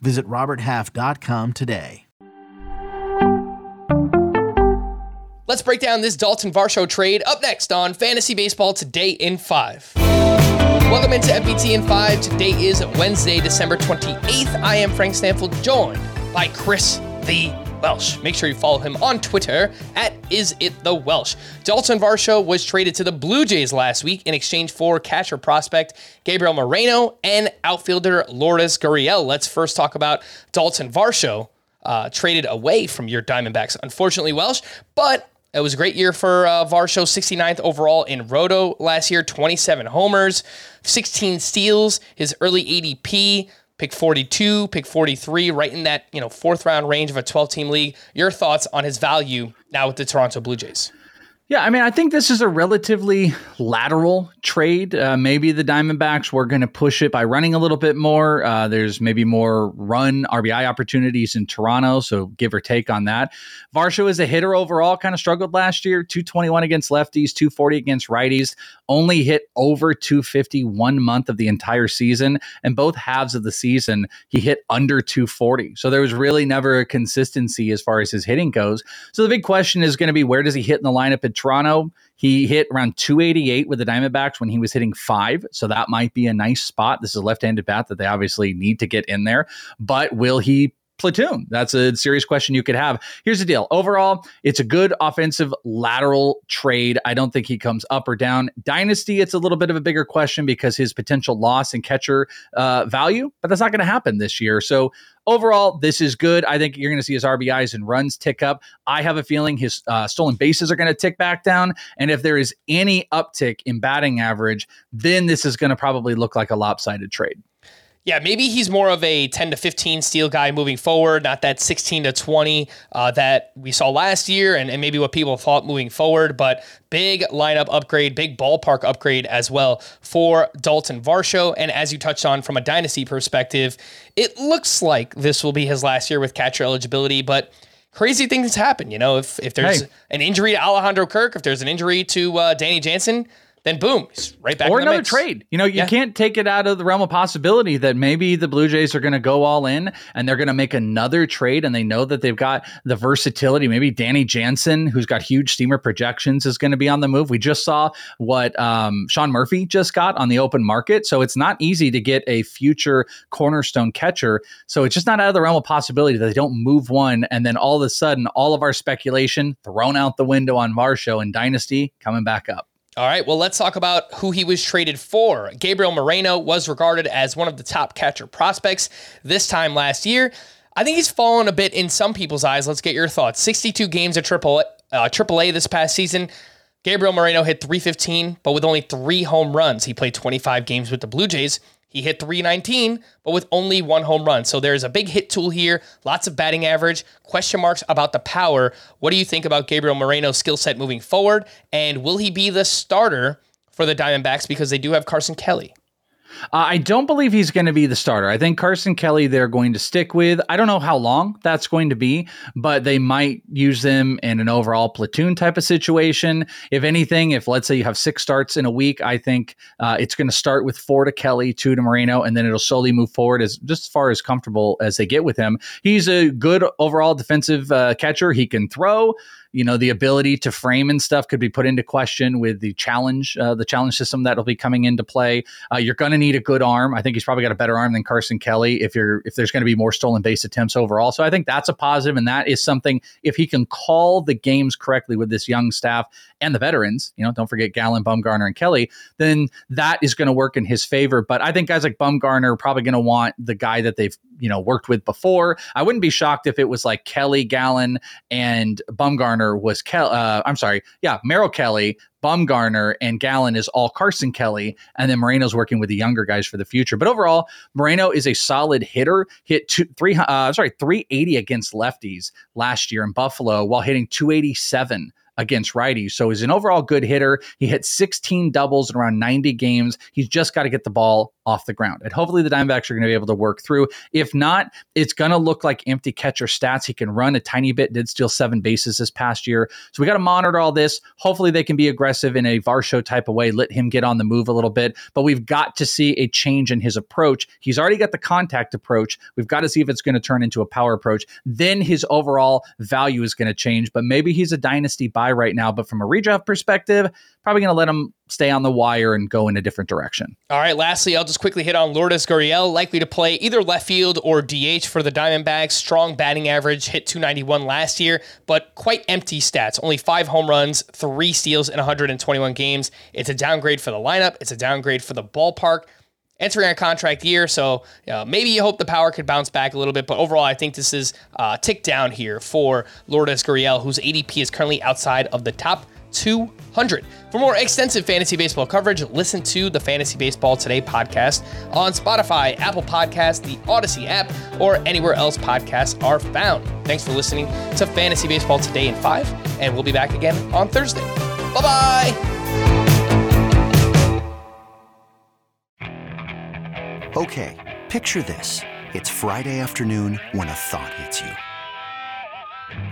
Visit RobertHalf.com today. Let's break down this Dalton Varsho trade up next on Fantasy Baseball Today in 5. Welcome into FBT in 5. Today is Wednesday, December 28th. I am Frank Stampfel, joined by Chris the Welsh. Make sure you follow him on Twitter at Is The Welsh. Dalton Varsho was traded to the Blue Jays last week in exchange for catcher prospect Gabriel Moreno and outfielder Lourdes Gurriel. Let's first talk about Dalton Varsho, uh, traded away from your Diamondbacks. Unfortunately, Welsh, but it was a great year for uh, Varsho, 69th overall in Roto last year, 27 homers, 16 steals, his early ADP, pick 42, pick 43, right in that, you know, fourth round range of a 12 team league. Your thoughts on his value now with the Toronto Blue Jays? Yeah, I mean, I think this is a relatively lateral trade. Uh, maybe the Diamondbacks were going to push it by running a little bit more. Uh, there's maybe more run RBI opportunities in Toronto, so give or take on that. Varsho is a hitter overall, kind of struggled last year 221 against lefties, 240 against righties, only hit over 250 one month of the entire season. And both halves of the season, he hit under 240. So there was really never a consistency as far as his hitting goes. So the big question is going to be where does he hit in the lineup at Toronto, he hit around 288 with the Diamondbacks when he was hitting five. So that might be a nice spot. This is a left handed bat that they obviously need to get in there. But will he platoon? That's a serious question you could have. Here's the deal. Overall, it's a good offensive lateral trade. I don't think he comes up or down. Dynasty, it's a little bit of a bigger question because his potential loss and catcher uh, value, but that's not going to happen this year. So overall, this is good. I think you're going to see his RBIs and runs tick up. I have a feeling his uh, stolen bases are going to tick back down. And if there is any uptick in batting average, then this is going to probably look like a lopsided trade. Yeah, maybe he's more of a 10 to 15 steal guy moving forward, not that 16 to 20 uh, that we saw last year and, and maybe what people thought moving forward. But big lineup upgrade, big ballpark upgrade as well for Dalton Varsho. And as you touched on from a dynasty perspective, it looks like this will be his last year with catcher eligibility, but crazy things happen. You know, if if there's hey. an injury to Alejandro Kirk, if there's an injury to uh, Danny Jansen, then boom, right back. Or another mix. trade. You know, you yeah. can't take it out of the realm of possibility that maybe the Blue Jays are going to go all in and they're going to make another trade, and they know that they've got the versatility. Maybe Danny Jansen, who's got huge steamer projections, is going to be on the move. We just saw what um, Sean Murphy just got on the open market, so it's not easy to get a future cornerstone catcher. So it's just not out of the realm of possibility that they don't move one, and then all of a sudden, all of our speculation thrown out the window on Varsho and Dynasty coming back up. All right, well, let's talk about who he was traded for. Gabriel Moreno was regarded as one of the top catcher prospects this time last year. I think he's fallen a bit in some people's eyes. Let's get your thoughts. 62 games at Triple uh, AAA this past season. Gabriel Moreno hit 315, but with only three home runs. He played 25 games with the Blue Jays. He hit 319, but with only one home run. So there's a big hit tool here, lots of batting average, question marks about the power. What do you think about Gabriel Moreno's skill set moving forward? And will he be the starter for the Diamondbacks because they do have Carson Kelly? Uh, I don't believe he's going to be the starter. I think Carson Kelly they're going to stick with. I don't know how long that's going to be, but they might use them in an overall platoon type of situation. If anything, if let's say you have six starts in a week, I think uh, it's going to start with four to Kelly, two to Moreno, and then it'll slowly move forward as just as far as comfortable as they get with him. He's a good overall defensive uh, catcher. He can throw you know the ability to frame and stuff could be put into question with the challenge uh, the challenge system that'll be coming into play. Uh, you're going to need a good arm. I think he's probably got a better arm than carson kelly if you're if there's going to be more stolen base attempts overall. So i think that's a positive and that is something if he can call the games correctly with this young staff and the veterans you know don't forget gallen bumgarner and kelly then that is going to work in his favor. But i think guys like bumgarner are probably going to want the guy that they've you know worked with before i wouldn't be shocked if it was like kelly gallen and bumgarner was Kelly. Uh, I'm sorry, yeah, Merrill Kelly, Bumgarner and Gallen is all Carson Kelly, and then Moreno's working with the younger guys for the future. But overall, Moreno is a solid hitter. Hit two, three, uh, sorry, 380 against lefties last year in Buffalo, while hitting 287 against righties. So he's an overall good hitter. He hit 16 doubles in around 90 games. He's just got to get the ball off the ground. And hopefully the Diamondbacks are going to be able to work through. If not, it's going to look like empty catcher stats. He can run a tiny bit, did steal seven bases this past year. So we got to monitor all this. Hopefully they can be aggressive in a Varsho type of way, let him get on the move a little bit. But we've got to see a change in his approach. He's already got the contact approach. We've got to see if it's going to turn into a power approach. Then his overall value is going to change. But maybe he's a dynasty buy right now. But from a redraft perspective, probably going to let him stay on the wire and go in a different direction. All right. Lastly, I'll just quickly hit on Lourdes Gurriel, likely to play either left field or DH for the Diamondbacks. Strong batting average, hit 291 last year, but quite empty stats. Only five home runs, three steals in 121 games. It's a downgrade for the lineup. It's a downgrade for the ballpark entering a contract year. So uh, maybe you hope the power could bounce back a little bit. But overall, I think this is uh, tick down here for Lourdes Gurriel, whose ADP is currently outside of the top 200. For more extensive fantasy baseball coverage, listen to the Fantasy Baseball Today podcast on Spotify, Apple Podcasts, the Odyssey app, or anywhere else podcasts are found. Thanks for listening to Fantasy Baseball Today in 5, and we'll be back again on Thursday. Bye bye. Okay, picture this. It's Friday afternoon when a thought hits you.